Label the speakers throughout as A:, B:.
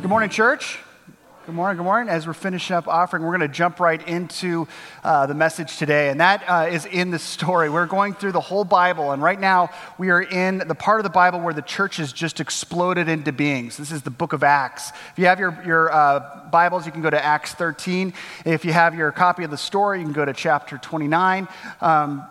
A: Good morning, church. Good morning, good morning. As we're finishing up offering, we're going to jump right into uh, the message today, and that uh, is in the story. We're going through the whole Bible, and right now we are in the part of the Bible where the church has just exploded into beings. This is the book of Acts. If you have your, your uh, Bibles, you can go to Acts 13. If you have your copy of the story, you can go to chapter 29. Um,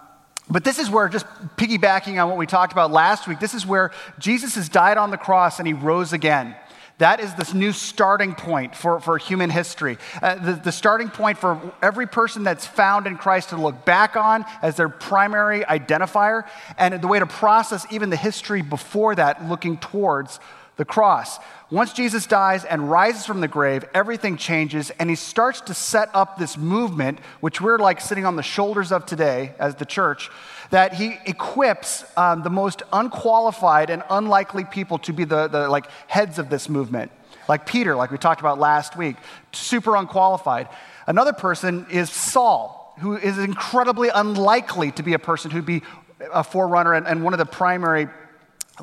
A: but this is where, just piggybacking on what we talked about last week, this is where Jesus has died on the cross and he rose again. That is this new starting point for, for human history. Uh, the, the starting point for every person that's found in Christ to look back on as their primary identifier, and the way to process even the history before that, looking towards the cross. Once Jesus dies and rises from the grave, everything changes, and he starts to set up this movement, which we're like sitting on the shoulders of today as the church, that he equips um, the most unqualified and unlikely people to be the, the like heads of this movement. Like Peter, like we talked about last week, super unqualified. Another person is Saul, who is incredibly unlikely to be a person who'd be a forerunner and, and one of the primary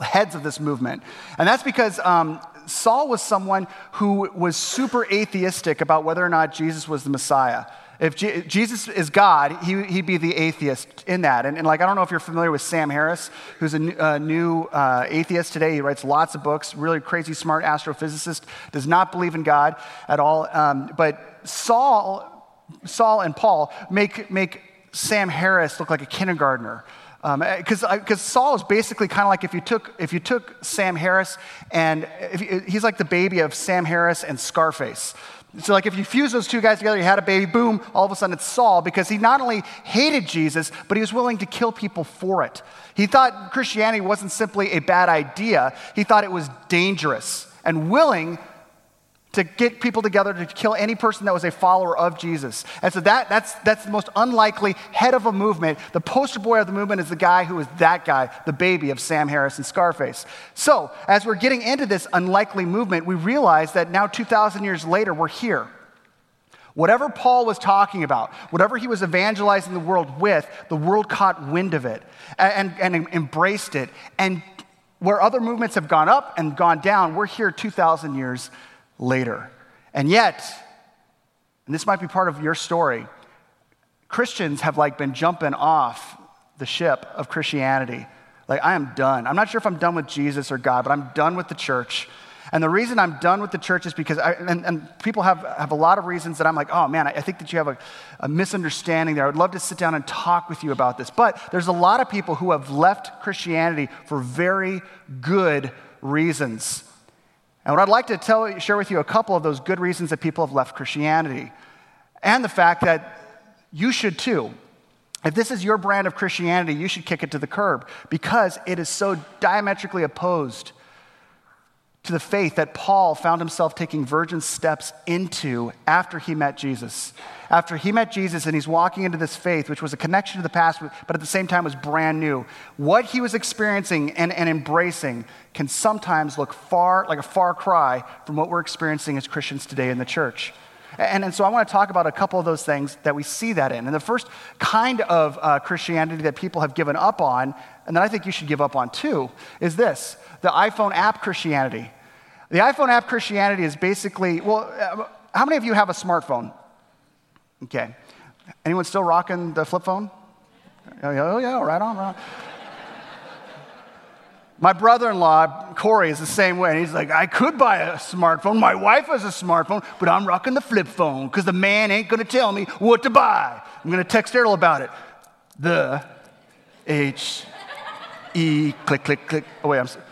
A: heads of this movement. And that's because um, Saul was someone who was super atheistic about whether or not Jesus was the Messiah. If Jesus is God, he, would be the atheist in that. And, and, like, I don't know if you're familiar with Sam Harris, who's a new, uh, new uh, atheist today. He writes lots of books, really crazy, smart astrophysicist, does not believe in God at all. Um, but Saul, Saul and Paul make, make Sam Harris look like a kindergartner because um, because Saul is basically kind of like if you took if you took Sam Harris and he's like the baby of Sam Harris and Scarface. So like if you fuse those two guys together, you had a baby, boom, all of a sudden it's Saul because he not only hated Jesus, but he was willing to kill people for it. He thought Christianity wasn't simply a bad idea, he thought it was dangerous and willing to get people together to kill any person that was a follower of Jesus. And so that, that's, that's the most unlikely head of a movement. The poster boy of the movement is the guy who is that guy, the baby of Sam Harris and Scarface. So as we're getting into this unlikely movement, we realize that now 2,000 years later, we're here. Whatever Paul was talking about, whatever he was evangelizing the world with, the world caught wind of it and, and, embraced it. And where other movements have gone up and gone down, we're here 2,000 years later. And yet, and this might be part of your story, Christians have like been jumping off the ship of Christianity. Like, I am done. I'm not sure if I'm done with Jesus or God, but I'm done with the church. And the reason I'm done with the church is because, I, and, and, people have, have a lot of reasons that I'm like, oh man, I, I think that you have a, a, misunderstanding there. I would love to sit down and talk with you about this. But there's a lot of people who have left Christianity for very good reasons. And what I'd like to tell, share with you a couple of those good reasons that people have left Christianity, and the fact that you should too. If this is your brand of Christianity, you should kick it to the curb because it is so diametrically opposed to the faith that Paul found himself taking virgin steps into after he met Jesus. After he met Jesus and he's walking into this faith, which was a connection to the past, but at the same time was brand new, what he was experiencing and, and embracing can sometimes look far like a far cry from what we're experiencing as Christians today in the church. And, and so I want to talk about a couple of those things that we see that in. And the first kind of uh, Christianity that people have given up on, and that I think you should give up on too, is this the iPhone app Christianity. The iPhone app Christianity is basically, well, uh, how many of you have a smartphone? Okay. Anyone still rocking the flip phone? Oh, yeah, oh, right on, right on. My brother in law, Corey, is the same way. And he's like, I could buy a smartphone. My wife has a smartphone, but I'm rocking the flip phone because the man ain't going to tell me what to buy. I'm going to text Errol about it. The H E, click, click, click. Oh, wait, I'm sorry.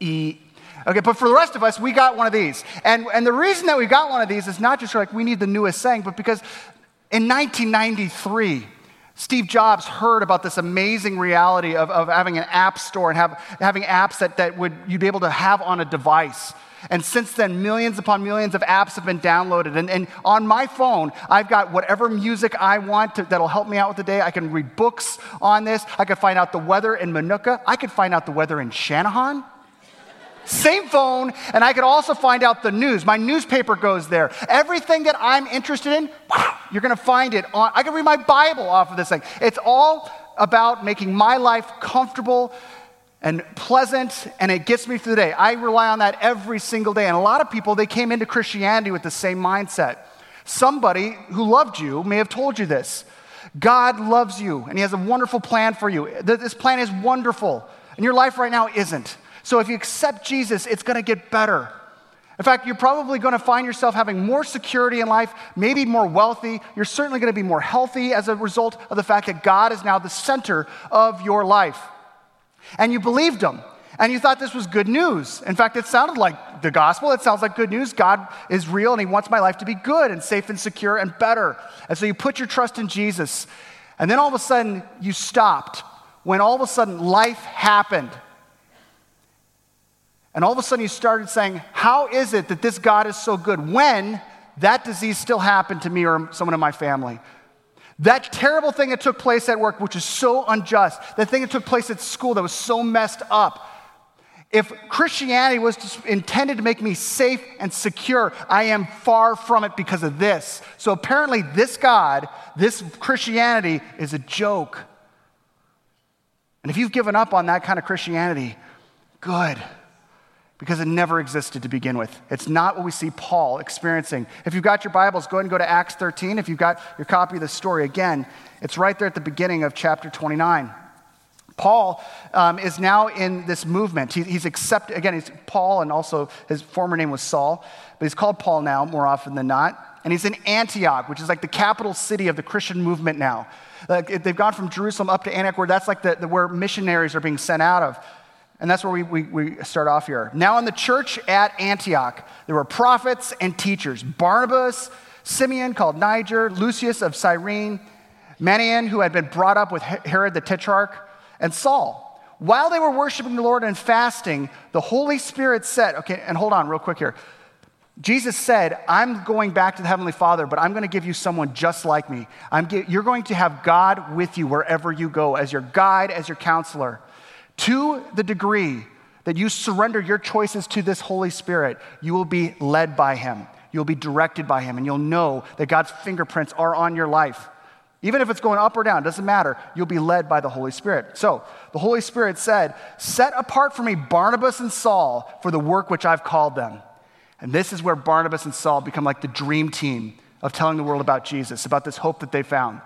A: E Okay, but for the rest of us, we got one of these. And, and the reason that we got one of these is not just like we need the newest thing, but because in 1993, Steve Jobs heard about this amazing reality of, of having an app store and have, having apps that, that would, you'd be able to have on a device. And since then, millions upon millions of apps have been downloaded. And, and on my phone, I've got whatever music I want to, that'll help me out with the day. I can read books on this. I can find out the weather in Minooka. I can find out the weather in Channahon. Same phone, and I could also find out the news. My newspaper goes there. Everything that I'm interested in, you're going to find it on. I can read my Bible off of this thing. It's all about making my life comfortable and pleasant and it gets me through the day. I rely on that every single day. And a lot of people, they came into Christianity with the same mindset. Somebody who loved you may have told you this. God loves you and He has a wonderful plan for you. This plan is wonderful, and your life right now isn't. So if you accept Jesus, it's going to get better. In fact, you're probably going to find yourself having more security in life, maybe more wealthy. You're certainly going to be more healthy as a result of the fact that God is now the center of your life. And you believed him, and you thought this was good news. In fact, it sounded like the gospel. It sounds like good news. God is real, and he wants my life to be good and safe and secure and better. And so you put your trust in Jesus. And then all of a sudden, you stopped when all of a sudden life happened. And all of a sudden, you started saying, How is it that this God is so good when that disease still happened to me or someone in my family? That terrible thing that took place at work, which is so unjust, that thing that took place at school that was so messed up. If Christianity was intended to make me safe and secure, I am far from it because of this. So apparently, this God, this Christianity, is a joke. And if you've given up on that kind of Christianity, good because it never existed to begin with. It's not what we see Paul experiencing. If you've got your Bibles, go ahead and go to Acts 13. If you've got your copy of the story, again, it's right there at the beginning of chapter 29. Paul um, is now in this movement. He, he's accepted, again, he's Paul, and also his former name was Saul, but he's called Paul now more often than not. And he's in Antioch, which is like the capital city of the Christian movement now. Like, they've gone from Jerusalem up to Antioch, where that's like the, the, where missionaries are being sent out of. And that's where we, we, we, start off here. Now, in the church at Antioch, there were prophets and teachers Barnabas, Simeon, called Niger, Lucius of Cyrene, Manaen, who had been brought up with Herod the Tetrarch, and Saul. While they were worshiping the Lord and fasting, the Holy Spirit said, okay, and hold on real quick here. Jesus said, I'm going back to the Heavenly Father, but I'm going to give you someone just like me. You're going to have God with you wherever you go as your guide, as your counselor. To the degree that you surrender your choices to this Holy Spirit, you will be led by Him. You'll be directed by Him, and you'll know that God's fingerprints are on your life. Even if it's going up or down, doesn't matter. You'll be led by the Holy Spirit. So the Holy Spirit said, Set apart for me Barnabas and Saul for the work which I've called them. And this is where Barnabas and Saul become like the dream team of telling the world about Jesus, about this hope that they found.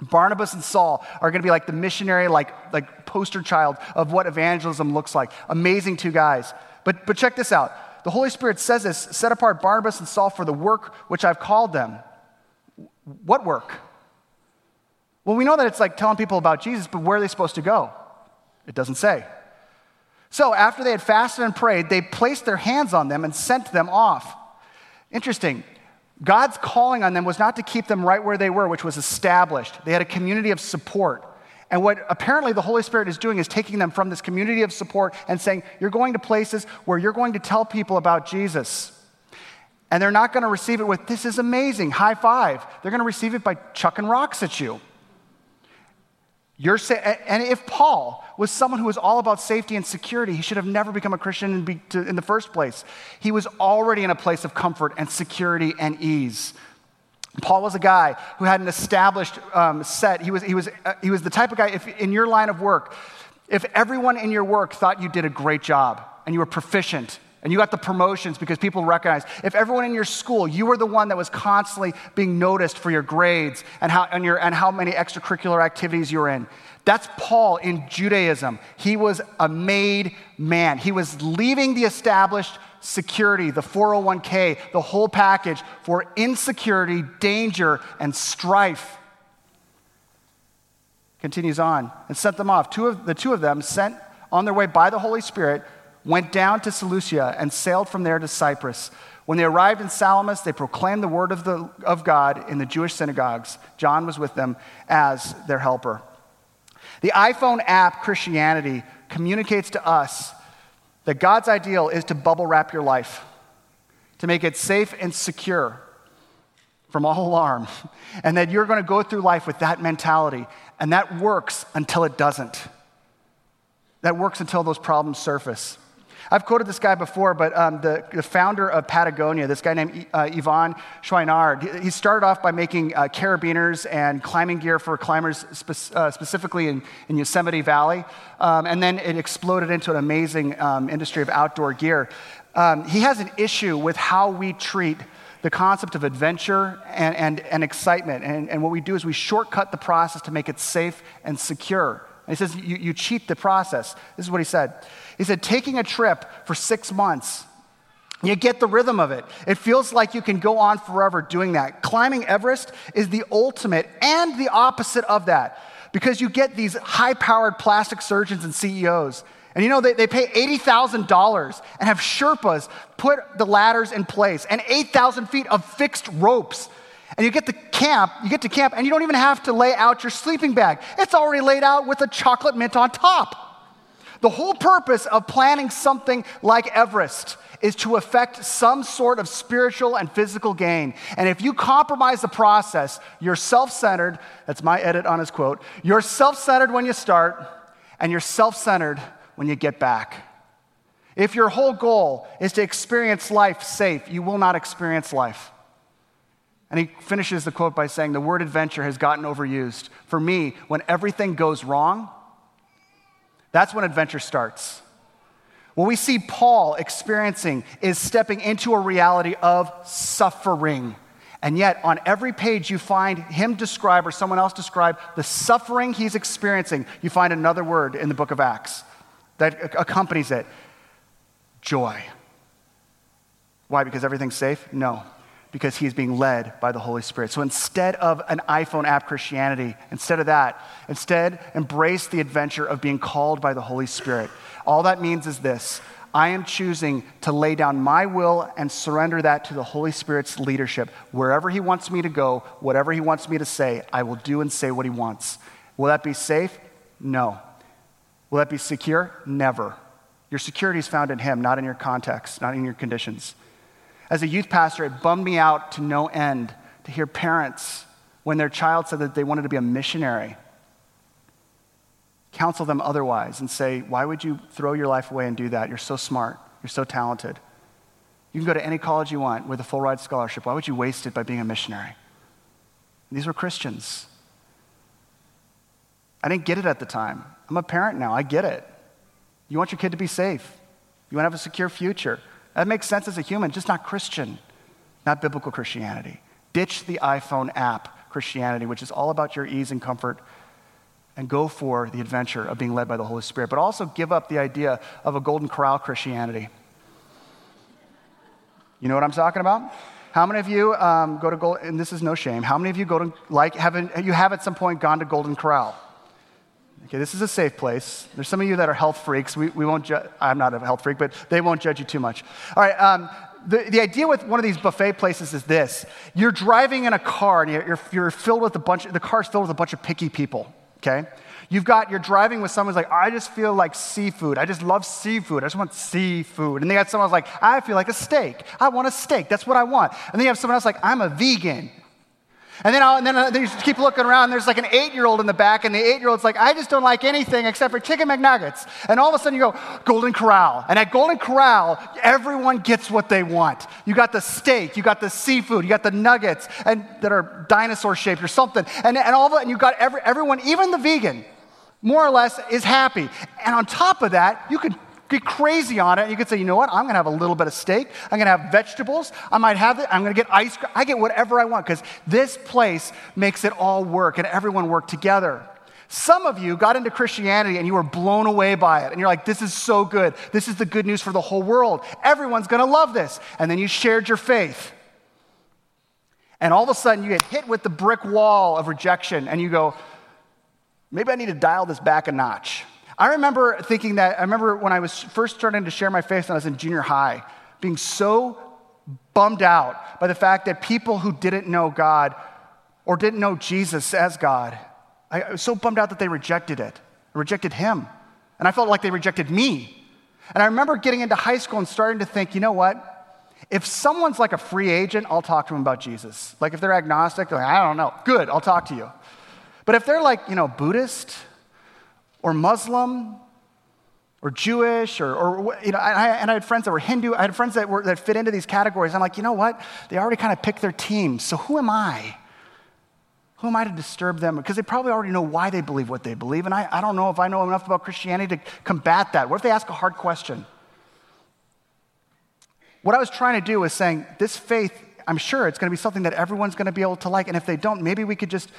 A: Barnabas and Saul are going to be like the missionary, like, like poster child of what evangelism looks like. Amazing two guys. But, but check this out. The Holy Spirit says this set apart Barnabas and Saul for the work which I've called them. What work? Well, we know that it's like telling people about Jesus, but where are they supposed to go? It doesn't say. So after they had fasted and prayed, they placed their hands on them and sent them off. Interesting. God's calling on them was not to keep them right where they were, which was established. They had a community of support. And what apparently the Holy Spirit is doing is taking them from this community of support and saying, You're going to places where you're going to tell people about Jesus. And they're not going to receive it with, This is amazing, high five. They're going to receive it by chucking rocks at you. You're say, and if Paul was someone who was all about safety and security, he should have never become a Christian in, be, to, in the first place. He was already in a place of comfort and security and ease. Paul was a guy who had an established um, set. He was, he, was, uh, he was the type of guy, if in your line of work, if everyone in your work thought you did a great job and you were proficient and you got the promotions because people recognized. If everyone in your school, you were the one that was constantly being noticed for your grades and how, and, your, and how many extracurricular activities you were in. That's Paul in Judaism. He was a made man. He was leaving the established security, the 401k, the whole package for insecurity, danger, and strife. Continues on and sent them off. Two of, the two of them, sent on their way by the Holy Spirit, went down to Seleucia and sailed from there to Cyprus. When they arrived in Salamis, they proclaimed the word of, the, of God in the Jewish synagogues. John was with them as their helper. The iPhone app Christianity communicates to us that God's ideal is to bubble wrap your life, to make it safe and secure from all alarm, and that you're going to go through life with that mentality. And that works until it doesn't. That works until those problems surface. I've quoted this guy before, but um, the, the, founder of Patagonia, this guy named uh, Yvon Chouinard, he started off by making uh, carabiners and climbing gear for climbers, spe- uh, specifically in, in, Yosemite Valley. Um, and then it exploded into an amazing um, industry of outdoor gear. Um, he has an issue with how we treat the concept of adventure and, and, and excitement. And, and what we do is we shortcut the process to make it safe and secure. And he says, you, you cheat the process. This is what he said. He said, taking a trip for six months, you get the rhythm of it. It feels like you can go on forever doing that. Climbing Everest is the ultimate and the opposite of that because you get these high powered plastic surgeons and CEOs. And you know, they, they pay $80,000 and have Sherpas put the ladders in place and 8,000 feet of fixed ropes and you get to camp, you get to camp, and you don't even have to lay out your sleeping bag. It's already laid out with a chocolate mint on top. The whole purpose of planning something like Everest is to effect some sort of spiritual and physical gain. And if you compromise the process, you're self centered. That's my edit on his quote. You're self centered when you start, and you're self centered when you get back. If your whole goal is to experience life safe, you will not experience life. And he finishes the quote by saying, The word adventure has gotten overused. For me, when everything goes wrong, that's when adventure starts. What we see Paul experiencing is stepping into a reality of suffering. And yet, on every page, you find him describe or someone else describe the suffering he's experiencing. You find another word in the book of Acts that accompanies it joy. Why? Because everything's safe? No because he's being led by the Holy Spirit. So instead of an iPhone app Christianity, instead of that, instead embrace the adventure of being called by the Holy Spirit. All that means is this I am choosing to lay down my will and surrender that to the Holy Spirit's leadership. Wherever he wants me to go, whatever he wants me to say, I will do and say what he wants. Will that be safe? No. Will that be secure? Never. Your security is found in him, not in your context, not in your conditions. As a youth pastor, it bummed me out to no end to hear parents, when their child said that they wanted to be a missionary, counsel them otherwise and say, Why would you throw your life away and do that? You're so smart, you're so talented. You can go to any college you want with a full ride scholarship. Why would you waste it by being a missionary? These were Christians. I didn't get it at the time. I'm a parent now. I get it. You want your kid to be safe. You want to have a secure future. That makes sense as a human, just not Christian, not biblical Christianity. Ditch the iPhone app Christianity, which is all about your ease and comfort, and go for the adventure of being led by the Holy Spirit. But also give up the idea of a golden corral Christianity. You know what I'm talking about? How many of you um, go to Gold, and this is no shame, how many of you go to, like, have you have at some point gone to Golden Corral? Okay, this is a safe place. There's some of you that are health freaks. We, we won't ju- I'm not a health freak, but they won't judge you too much. All right, um, the, the idea with one of these buffet places is this you're driving in a car and you're, you're filled with a bunch, the car's filled with a bunch of picky people, okay? You've got, you're driving with someone who's like, I just feel like seafood. I just love seafood. I just want seafood. And they got someone who's like, I feel like a steak. I want a steak. That's what I want. And then you have someone else like, I'm a vegan. And then, and then, uh, you keep looking around, there's like an eight year old in the back, and the eight year old's like, I just don't like anything except for chicken McNuggets. And all of a sudden you go, Golden Corral. And at Golden Corral, everyone gets what they want. You got the steak, you got the seafood, you got the nuggets and, that are dinosaur shaped or something. And, and all of it, and you got every, everyone, even the vegan, more or less, is happy. And on top of that, you could get crazy on it. You could say, you know what? I'm going to have a little bit of steak. I'm going to have vegetables. I might have it. I'm going to get ice cream. I get whatever I want because this place makes it all work and everyone work together. Some of you got into Christianity and you were blown away by it. And you're like, this is so good. This is the good news for the whole world. Everyone's going to love this. And then you shared your faith. And all of a sudden you get hit with the brick wall of rejection and you go, maybe I need to dial this back a notch. I remember thinking that, I remember when I was first starting to share my faith when I was in junior high, being so bummed out by the fact that people who didn't know God or didn't know Jesus as God, I was so bummed out that they rejected it, rejected Him. And I felt like they rejected me. And I remember getting into high school and starting to think, you know what? If someone's like a free agent, I'll talk to them about Jesus. Like if they're agnostic, they're like, I don't know. Good, I'll talk to you. But if they're like, you know, Buddhist or Muslim or Jewish, or, or you know, I, and I had friends that were Hindu. I had friends that, were, that fit into these categories. I'm like, you know what? They already kind of picked their team. So who am I? Who am I to disturb them? Because they probably already know why they believe what they believe. And I, I don't know if I know enough about Christianity to combat that. What if they ask a hard question? What I was trying to do was saying, this faith, I'm sure it's going to be something that everyone's going to be able to like. And if they don't, maybe we could just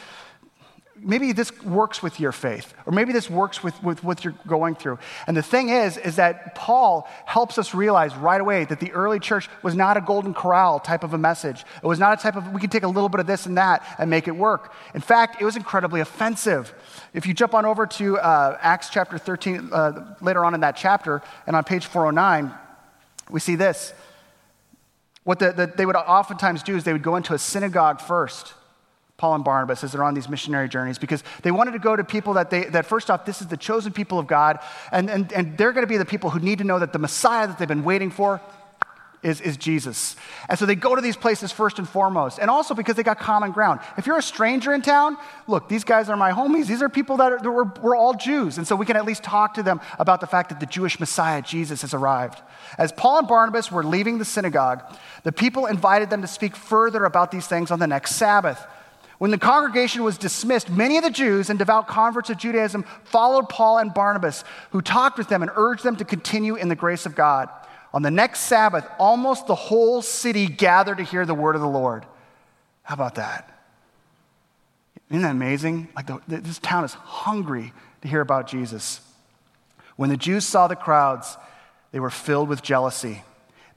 A: maybe this works with your faith, or maybe this works with, with what you're going through. And the thing is, is that Paul helps us realize right away that the early church was not a golden corral type of a message. It was not a type of, we can take a little bit of this and that and make it work. In fact, it was incredibly offensive. If you jump on over to uh, Acts chapter 13, uh, later on in that chapter, and on page 409, we see this. What the, the, they would oftentimes do is they would go into a synagogue first Paul and Barnabas as they're on these missionary journeys because they wanted to go to people that they, that first off, this is the chosen people of God, and, and, and they're going to be the people who need to know that the Messiah that they've been waiting for is, is Jesus. And so they go to these places first and foremost, and also because they got common ground. If you're a stranger in town, look, these guys are my homies. These are people that, are, that we're, we're all Jews, and so we can at least talk to them about the fact that the Jewish Messiah, Jesus, has arrived. As Paul and Barnabas were leaving the synagogue, the people invited them to speak further about these things on the next Sabbath. When the congregation was dismissed, many of the Jews and devout converts of Judaism followed Paul and Barnabas, who talked with them and urged them to continue in the grace of God. On the next Sabbath, almost the whole city gathered to hear the word of the Lord. How about that? Isn't that amazing? Like the, this town is hungry to hear about Jesus. When the Jews saw the crowds, they were filled with jealousy.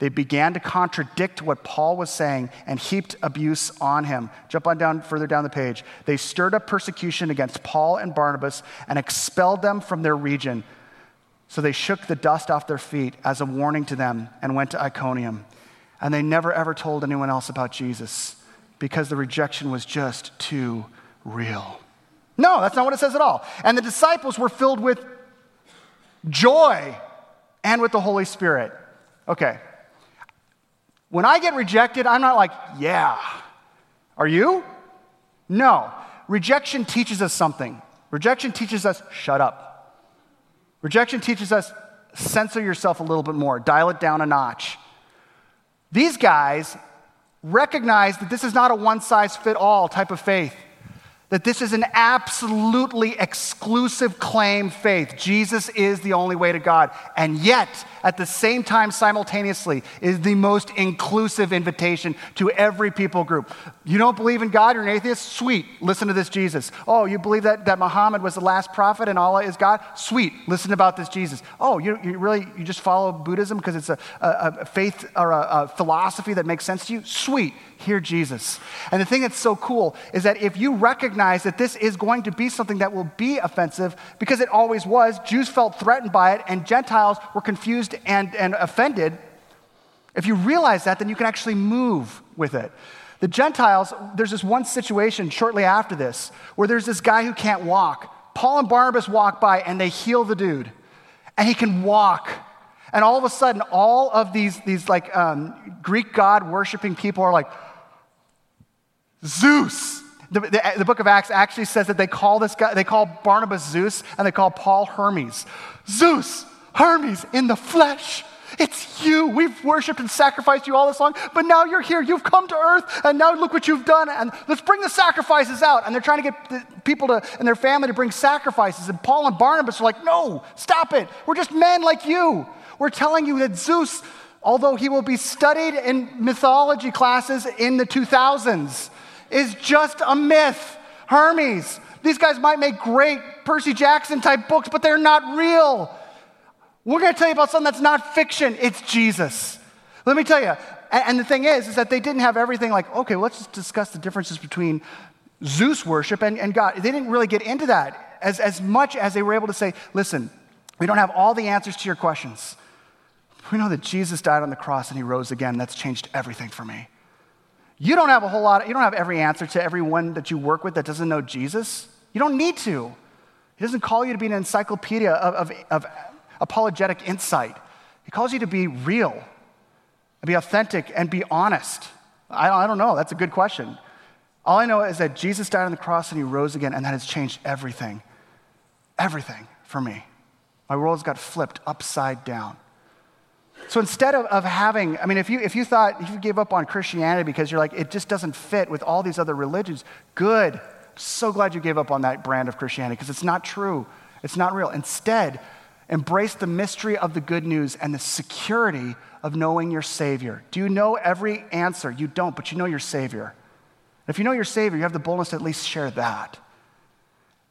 A: They began to contradict what Paul was saying and heaped abuse on him. Jump on down further down the page. They stirred up persecution against Paul and Barnabas and expelled them from their region. So they shook the dust off their feet as a warning to them and went to Iconium. And they never ever told anyone else about Jesus because the rejection was just too real. No, that's not what it says at all. And the disciples were filled with joy and with the Holy Spirit. Okay, when I get rejected, I'm not like, yeah. Are you? No. Rejection teaches us something. Rejection teaches us, shut up. Rejection teaches us, censor yourself a little bit more, dial it down a notch. These guys recognize that this is not a one size fit all type of faith that this is an absolutely exclusive claim faith. Jesus is the only way to God. And yet, at the same time, simultaneously, is the most inclusive invitation to every people group. You don't believe in God, you're an atheist? Sweet, listen to this Jesus. Oh, you believe that, that Muhammad was the last prophet and Allah is God? Sweet, listen about this Jesus. Oh, you, you really, you just follow Buddhism because it's a, a, a, faith or a, a philosophy that makes sense to you? Sweet, hear Jesus. And the thing that's so cool is that if you recognize that this is going to be something that will be offensive, because it always was, Jews felt threatened by it, and Gentiles were confused and, and offended. If you realize that, then you can actually move with it. The Gentiles, there's this one situation shortly after this where there's this guy who can't walk. Paul and Barnabas walk by and they heal the dude, and he can walk. And all of a sudden, all of these, these like um, Greek god worshiping people are like, Zeus. The, the, the, book of Acts actually says that they call this guy, they call Barnabas Zeus and they call Paul Hermes. Zeus, Hermes in the flesh. It's you. We've worshiped and sacrificed you all this long, but now you're here. You've come to earth, and now look what you've done. And let's bring the sacrifices out. And they're trying to get people to, and their family to bring sacrifices. And Paul and Barnabas are like, no, stop it. We're just men like you. We're telling you that Zeus, although he will be studied in mythology classes in the 2000s, is just a myth. Hermes. These guys might make great Percy Jackson type books, but they're not real. We're going to tell you about something that's not fiction. It's Jesus. Let me tell you. And, the thing is, is that they didn't have everything like, okay, let's just discuss the differences between Zeus worship and, and God. They didn't really get into that as, as much as they were able to say, listen, we don't have all the answers to your questions. We know that Jesus died on the cross and he rose again. That's changed everything for me. You don't have a whole lot, you don't have every answer to everyone that you work with that doesn't know Jesus. You don't need to. He doesn't call you to be an encyclopedia of, of, of apologetic insight. He calls you to be real, and be authentic, and be honest. I, I don't know. That's a good question. All I know is that Jesus died on the cross and he rose again, and that has changed everything. Everything for me. My world's got flipped upside down. So instead of, of having, I mean, if you, if you thought, if you gave up on Christianity because you're like, it just doesn't fit with all these other religions, good. So glad you gave up on that brand of Christianity because it's not true. It's not real. Instead, embrace the mystery of the good news and the security of knowing your Savior. Do you know every answer? You don't, but you know your Savior. If you know your Savior, you have the boldness to at least share that.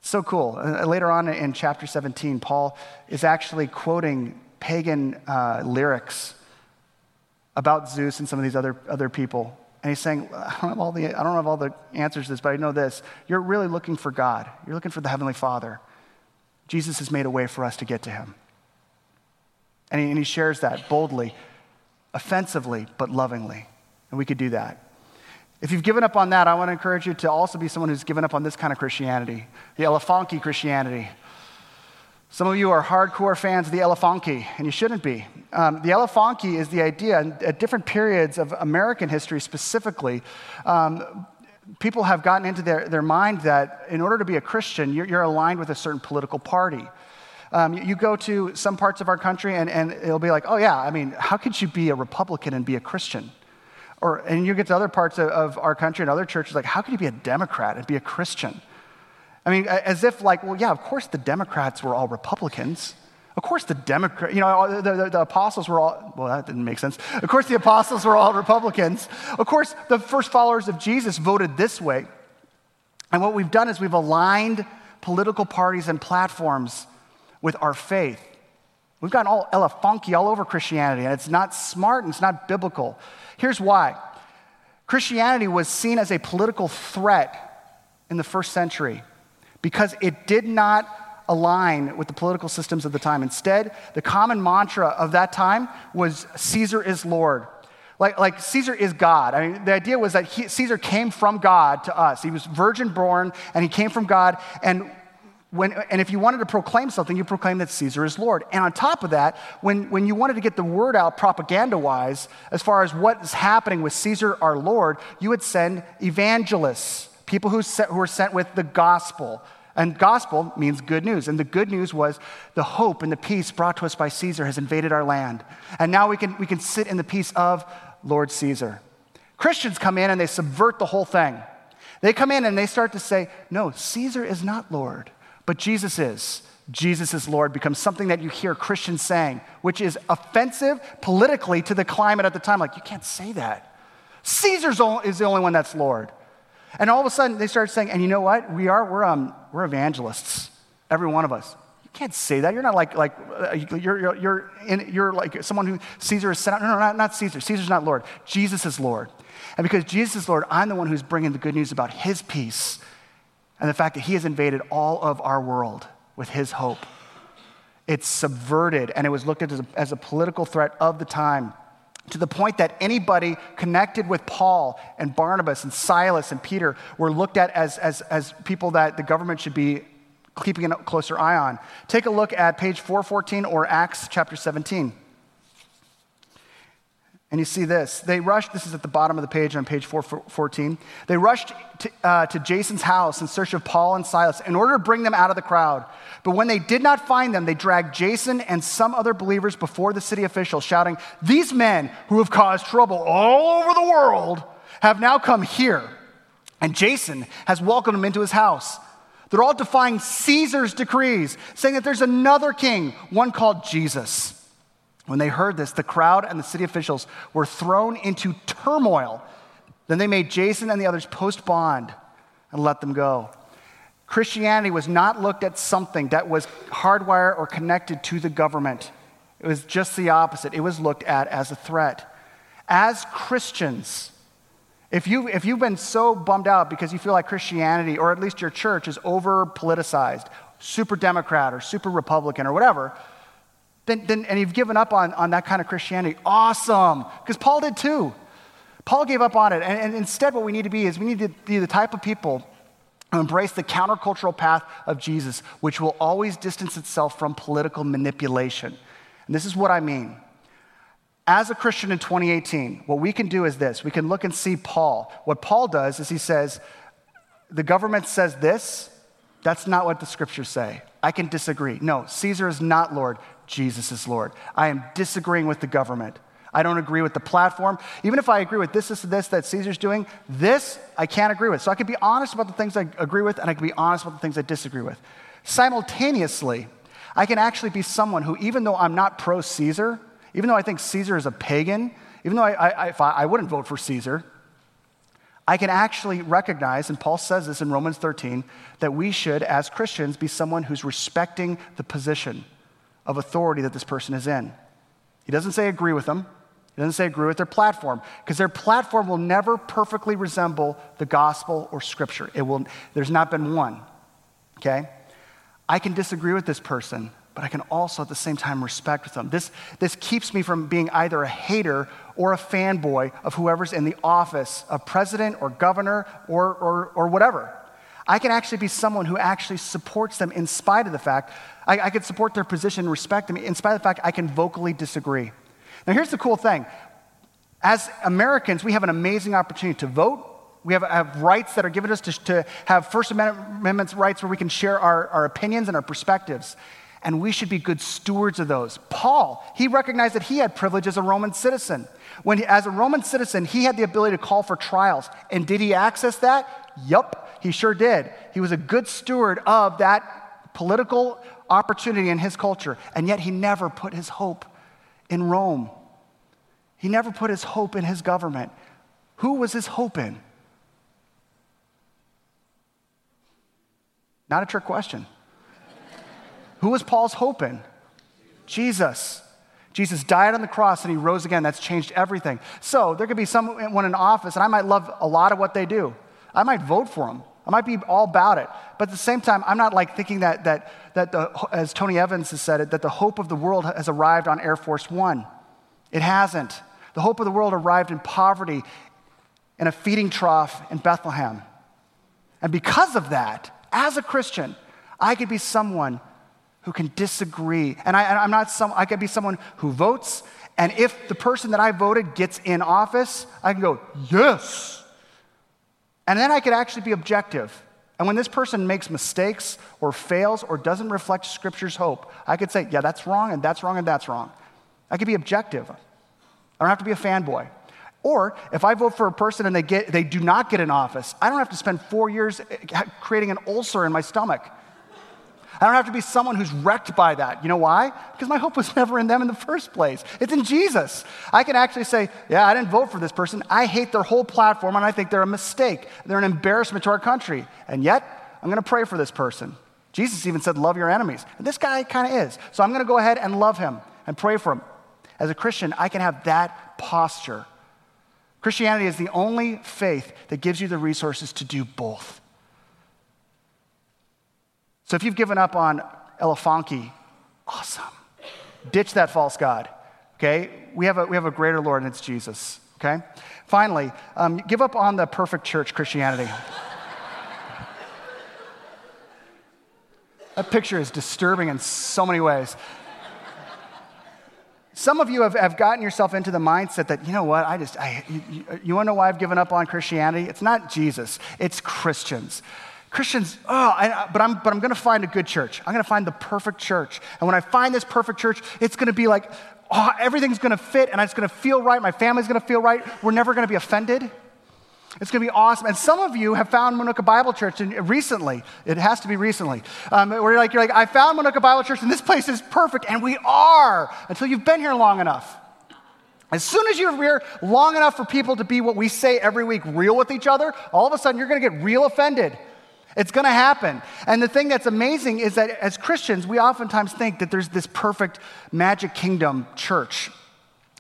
A: So cool. Uh, later on in chapter 17, Paul is actually quoting pagan uh, lyrics about Zeus and some of these other, other people. And he's saying, I don't, have all the, I don't have all the answers to this, but I know this. You're really looking for God, you're looking for the Heavenly Father. Jesus has made a way for us to get to him. And he, and he shares that boldly, offensively, but lovingly. And we could do that. If you've given up on that, I want to encourage you to also be someone who's given up on this kind of Christianity, the Elefanki Christianity. Some of you are hardcore fans of the Elefanki, and you shouldn't be. Um, the Elefanki is the idea, at different periods of American history specifically, um, people have gotten into their, their mind that in order to be a Christian, you're, you're aligned with a certain political party. Um, you, you, go to some parts of our country, and, and it'll be like, oh, yeah, I mean, how could you be a Republican and be a Christian? Or, and you get to other parts of, of our country and other churches, like, how could you be a Democrat and be a Christian? I mean, as if, like, well, yeah, of course the Democrats were all Republicans. Of course, the Democrat, you know, the, the, the, apostles were all, well, that didn't make sense. Of course, the apostles were all Republicans. Of course, the first followers of Jesus voted this way. And what we've done is we've aligned political parties and platforms with our faith. We've gotten all elefunky all over Christianity, and it's not smart and it's not biblical. Here's why Christianity was seen as a political threat in the first century because it did not align with the political systems of the time. Instead, the common mantra of that time was Caesar is Lord. Like, like Caesar is God. I mean, the idea was that he, Caesar came from God to us. He was virgin born and he came from God. And, when, and if you wanted to proclaim something, you proclaim that Caesar is Lord. And on top of that, when, when you wanted to get the word out propaganda wise, as far as what is happening with Caesar our Lord, you would send evangelists, people who, who were sent with the gospel and gospel means good news. And the good news was the hope and the peace brought to us by Caesar has invaded our land. And now we can, we can sit in the peace of Lord Caesar. Christians come in and they subvert the whole thing. They come in and they start to say, no, Caesar is not Lord, but Jesus is. Jesus is Lord becomes something that you hear Christians saying, which is offensive politically to the climate at the time. Like, you can't say that. Caesar is the only one that's Lord. And all of a sudden, they start saying, and you know what? We are, we're, um, we're evangelists, every one of us. You can't say that. You're not like, like uh, you're, you're, you're, in, you're like someone who Caesar is sent out. No, no, not, not Caesar. Caesar's not Lord. Jesus is Lord. And because Jesus is Lord, I'm the one who's bringing the good news about his peace and the fact that he has invaded all of our world with his hope. It's subverted, and it was looked at as a, as a political threat of the time to the point that anybody connected with Paul and Barnabas and Silas and Peter were looked at as, as, as people that the government should be keeping a closer eye on. Take a look at page 414 or Acts chapter 17. And you see this. They rushed, this is at the bottom of the page on page 414. They rushed to, uh, to Jason's house in search of Paul and Silas in order to bring them out of the crowd. But when they did not find them, they dragged Jason and some other believers before the city officials, shouting, These men who have caused trouble all over the world have now come here. And Jason has welcomed them into his house. They're all defying Caesar's decrees, saying that there's another king, one called Jesus. When they heard this, the crowd and the city officials were thrown into turmoil. Then they made Jason and the others post bond and let them go. Christianity was not looked at something that was hardwired or connected to the government. It was just the opposite. It was looked at as a threat. As Christians, if, you, if you've been so bummed out because you feel like Christianity, or at least your church, is over politicized, super Democrat or super Republican or whatever, then, then, and you've given up on, on that kind of Christianity, awesome, because Paul did too. Paul gave up on it. And, and instead, what we need to be is we need to be the type of people who embrace the countercultural path of Jesus, which will always distance itself from political manipulation. And this is what I mean. As a Christian in 2018, what we can do is this we can look and see Paul. What Paul does is he says, the government says this, that's not what the scriptures say. I can disagree. No, Caesar is not Lord, Jesus is Lord. I am disagreeing with the government. I don't agree with the platform. Even if I agree with this, this, this that Caesar's doing, this I can't agree with. So I can be honest about the things I agree with, and I can be honest about the things I disagree with. Simultaneously, I can actually be someone who, even though I'm not pro Caesar, even though I think Caesar is a pagan, even though I, I, I, I wouldn't vote for Caesar, I can actually recognize, and Paul says this in Romans 13, that we should, as Christians, be someone who's respecting the position of authority that this person is in. He doesn't say agree with them, he doesn't say agree with their platform, because their platform will never perfectly resemble the gospel or scripture. It will, there's not been one. Okay? I can disagree with this person, but I can also at the same time respect them. This, this keeps me from being either a hater or a fanboy of whoever's in the office of president or governor or, or, or whatever. I can actually be someone who actually supports them in spite of the fact, I, I can support their position and respect them in spite of the fact I can vocally disagree. Now, here's the cool thing as Americans, we have an amazing opportunity to vote. We have, have rights that are given us to, to have First Amendment rights where we can share our, our opinions and our perspectives and we should be good stewards of those. Paul, he recognized that he had privilege as a Roman citizen. When he, as a Roman citizen, he had the ability to call for trials. And did he access that? Yup, he sure did. He was a good steward of that political opportunity in his culture. And yet he never put his hope in Rome. He never put his hope in his government. Who was his hope in? Not a trick question. Who was Paul's hope in? Jesus. Jesus died on the cross and he rose again. That's changed everything. So there could be someone in office, and I might love a lot of what they do. I might vote for him. I might be all about it. But at the same time, I'm not like thinking that, that, that the, as Tony Evans has said it, that the hope of the world has arrived on Air Force One. It hasn't. The hope of the world arrived in poverty in a feeding trough in Bethlehem. And because of that, as a Christian, I could be someone who can disagree. And I, am not some, I could be someone who votes, and if the person that I voted gets in office, I can go, yes. And then I could actually be objective. And when this person makes mistakes or fails or doesn't reflect Scripture's hope, I could say, yeah, that's wrong, and that's wrong, and that's wrong. I could be objective. I don't have to be a fanboy. Or if I vote for a person and they, get, they do not get in office, I don't have to spend four years eh, creating an ulcer in my stomach. I don't have to be someone who's wrecked by that. You know why? Because my hope was never in them in the first place. It's in Jesus. I can actually say, yeah, I didn't vote for this person. I hate their whole platform and I think they're a mistake. They're an embarrassment to our country. And yet, I'm going to pray for this person. Jesus even said, love your enemies. And this guy kind of is. So I'm going to go ahead and love him and pray for him. As a Christian, I can have that posture. Christianity is the only faith that gives you the resources to do both. So if you've given up on Elefanki, awesome. Ditch that false God, okay? We have a, we have a greater Lord, and it's Jesus, okay? Finally, um, give up on the perfect church Christianity. that picture is disturbing in so many ways. Some of you have, have gotten yourself into the mindset that, you know what, I just, I, you, you want to know why I've given up on Christianity? It's not Jesus, it's Christians. Christians, oh, I, but I'm, but I'm going to find a good church. I'm going to find the perfect church. And when I find this perfect church, it's going to be like, oh, everything's going to fit and it's going to feel right. My family's going to feel right. We're never going to be offended. It's going to be awesome. And some of you have found Minooka Bible Church and recently. It has to be recently. Um, where you're like, you're like, I found Minooka Bible Church and this place is perfect. And we are until you've been here long enough. As soon as you're here long enough for people to be what we say every week, real with each other, all of a sudden you're going to get real offended. It's going to happen. And the thing that's amazing is that as Christians, we oftentimes think that there's this perfect magic kingdom church.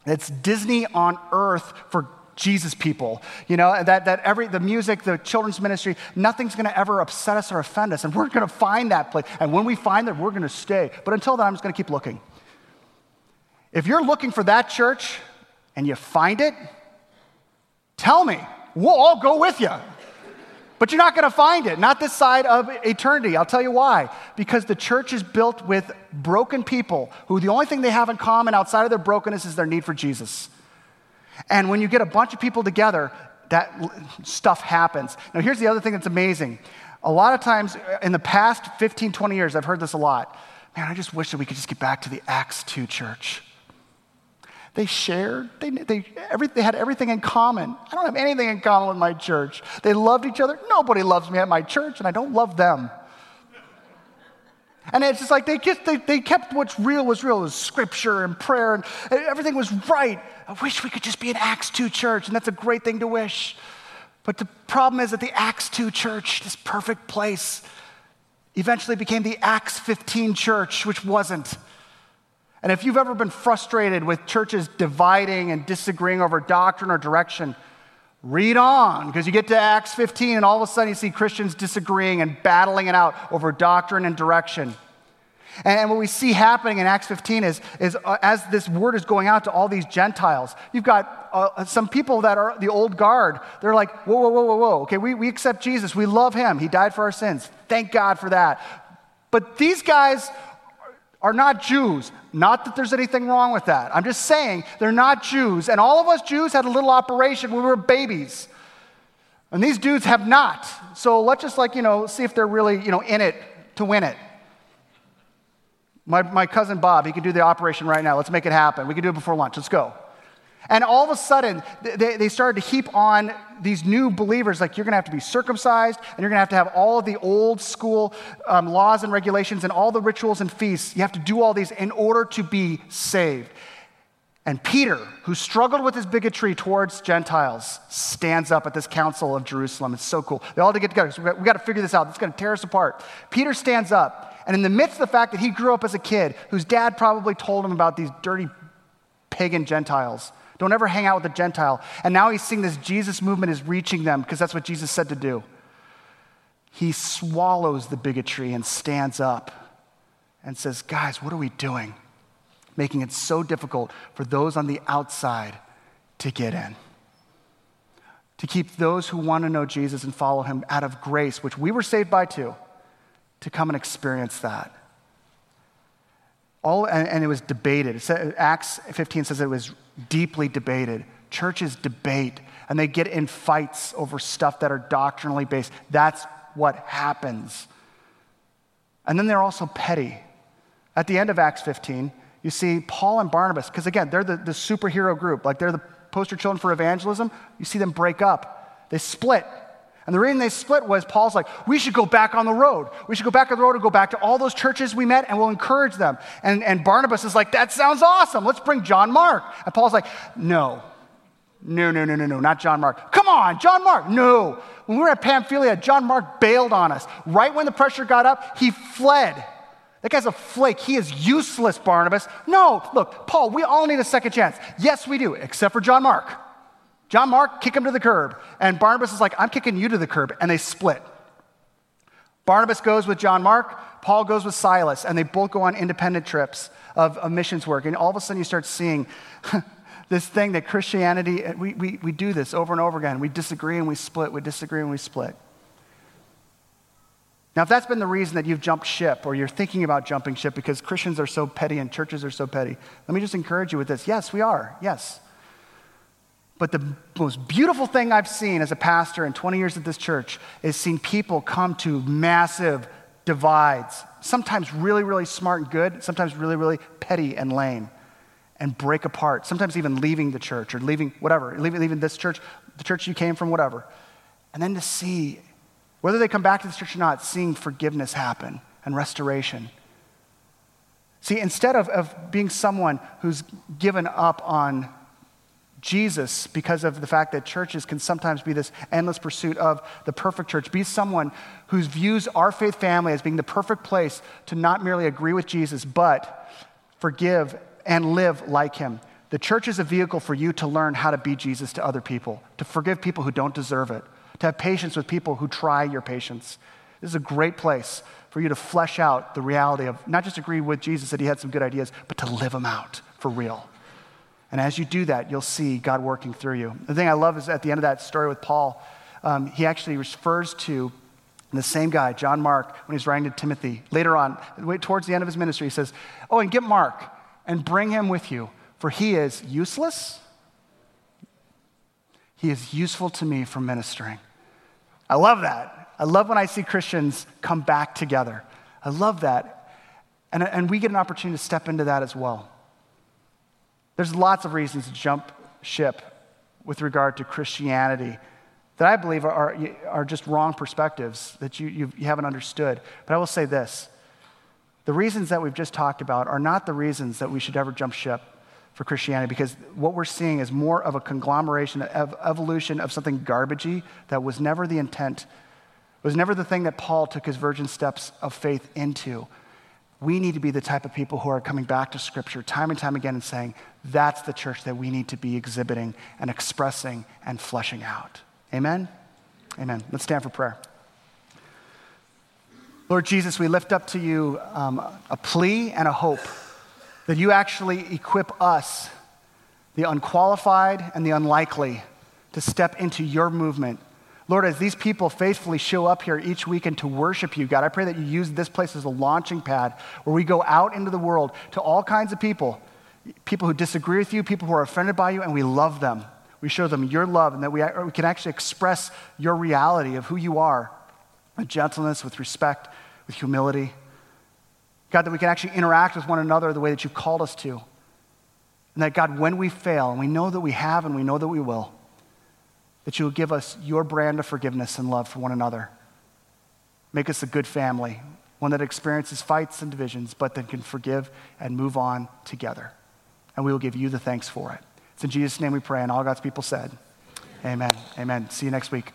A: It's Disney on earth for Jesus people. You know, that, that every, the music, the children's ministry, nothing's going to ever upset us or offend us. And we're going to find that place. And when we find it, we're going to stay. But until then, I'm just going to keep looking. If you're looking for that church and you find it, tell me. We'll all go with you. But you're not going to find it, not this side of eternity. I'll tell you why. Because the church is built with broken people who the only thing they have in common outside of their brokenness is their need for Jesus. And when you get a bunch of people together, that stuff happens. Now, here's the other thing that's amazing. A lot of times in the past 15, 20 years, I've heard this a lot. Man, I just wish that we could just get back to the Acts 2 church. They shared, they, they, every, they had everything in common. I don't have anything in common with my church. They loved each other. Nobody loves me at my church, and I don't love them. And it's just like they, just, they, they kept what's real was real, was scripture and prayer, and everything was right. I wish we could just be an Acts 2 church, and that's a great thing to wish. But the problem is that the Acts 2 church, this perfect place, eventually became the Acts 15 church, which wasn't. And if you've ever been frustrated with churches dividing and disagreeing over doctrine or direction, read on because you get to Acts 15 and all of a sudden you see Christians disagreeing and battling it out over doctrine and direction. And what we see happening in Acts 15 is, is uh, as this word is going out to all these Gentiles, you've got uh, some people that are the old guard. They're like, whoa, whoa, whoa, whoa, whoa. Okay, we, we accept Jesus. We love him. He died for our sins. Thank God for that. But these guys are not Jews. Not that there's anything wrong with that. I'm just saying they're not Jews. And all of us Jews had a little operation when we were babies. And these dudes have not. So let's just like, you know, see if they're really, you know, in it to win it. My, my cousin Bob, he could do the operation right now. Let's make it happen. We can do it before lunch. Let's go. And all of a sudden, they, they started to heap on these new believers, like you're going to have to be circumcised, and you're going to have to have all of the old school um, laws and regulations and all the rituals and feasts. You have to do all these in order to be saved. And Peter, who struggled with his bigotry towards Gentiles, stands up at this council of Jerusalem. It's so cool. They all get together. So we got, to figure this out. It's going to tear us apart. Peter stands up, and in the midst of the fact that he grew up as a kid, whose dad probably told him about these dirty pagan Gentiles, don't ever hang out with a Gentile. And now he's seeing this Jesus movement is reaching them because that's what Jesus said to do. He swallows the bigotry and stands up and says, Guys, what are we doing? Making it so difficult for those on the outside to get in. To keep those who want to know Jesus and follow him out of grace, which we were saved by too, to come and experience that. All, and, and it was debated. It said, Acts 15 says it was deeply debated. Churches debate and they get in fights over stuff that are doctrinally based. That's what happens. And then they're also petty. At the end of Acts 15, you see Paul and Barnabas, because again, they're the, the superhero group, like they're the poster children for evangelism. You see them break up, they split. And the reason they split was Paul's like, we should go back on the road. We should go back on the road and go back to all those churches we met and we'll encourage them. And, and Barnabas is like, that sounds awesome. Let's bring John Mark. And Paul's like, no, no, no, no, no, no, not John Mark. Come on, John Mark. No. When we were at Pamphylia, John Mark bailed on us. Right when the pressure got up, he fled. That guy's a flake. He is useless, Barnabas. No, look, Paul, we all need a second chance. Yes, we do, except for John Mark. John Mark, kick him to the curb. And Barnabas is like, I'm kicking you to the curb. And they split. Barnabas goes with John Mark, Paul goes with Silas, and they both go on independent trips of, of missions work. And all of a sudden, you start seeing this thing that Christianity, eh, we, we, we do this over and over again. We disagree and we split, we disagree and we split. Now, if that's been the reason that you've jumped ship or you're thinking about jumping ship because Christians are so petty and churches are so petty, let me just encourage you with this. Yes, we are. Yes. But the most beautiful thing I've seen as a pastor in 20 years at this church is seeing people come to massive divides, sometimes really, really smart and good, sometimes really, really petty and lame, and break apart, sometimes even leaving the church or leaving whatever, leaving, leaving this church, the church you came from, whatever. And then to see, whether they come back to the church or not, seeing forgiveness happen and restoration. See, instead of, of being someone who's given up on Jesus because of the fact that churches can sometimes be this endless pursuit of the perfect church. Be someone who views our faith family as being the perfect place to not merely agree with Jesus, but forgive and live like him. The church is a vehicle for you to learn how to be Jesus to other people, to forgive people who don't deserve it, to have patience with people who try your patience. This is a great place for you to flesh out the reality of not just agree with Jesus that he had some good ideas, but to live them out for real. And as you do that, you'll see God working through you. The thing I love is at the end of that story with Paul, um, he actually refers to the same guy, John Mark, when he's writing to Timothy. Later on, towards the end of his ministry, he says, Oh, and get Mark and bring him with you, for he is useless. He is useful to me for ministering. I love that. I love when I see Christians come back together. I love that. And, and we get an opportunity to step into that as well. There's lots of reasons to jump ship with regard to Christianity that I believe are, are, are just wrong perspectives that you, you, you haven't understood. But I will say this the reasons that we've just talked about are not the reasons that we should ever jump ship for Christianity because what we're seeing is more of a conglomeration of evolution of something garbagey that was never the intent, was never the thing that Paul took his virgin steps of faith into. We need to be the type of people who are coming back to Scripture time and time again and saying, that's the church that we need to be exhibiting and expressing and fleshing out. Amen? Amen. Let's stand for prayer. Lord Jesus, we lift up to you um, a plea and a hope that you actually equip us, the unqualified and the unlikely, to step into your movement. Lord, as these people faithfully show up here each weekend to worship you, God, I pray that you use this place as a launching pad where we go out into the world to all kinds of people people who disagree with you, people who are offended by you, and we love them. We show them your love and that we, we can actually express your reality of who you are with gentleness, with respect, with humility. God, that we can actually interact with one another the way that you've called us to. And that, God, when we fail, and we know that we have and we know that we will, that you will give us your brand of forgiveness and love for one another. Make us a good family, one that experiences fights and divisions, but that can forgive and move on together. And we will give you the thanks for it. It's in Jesus' name we pray, and all God's people said, Amen. Amen. See you next week.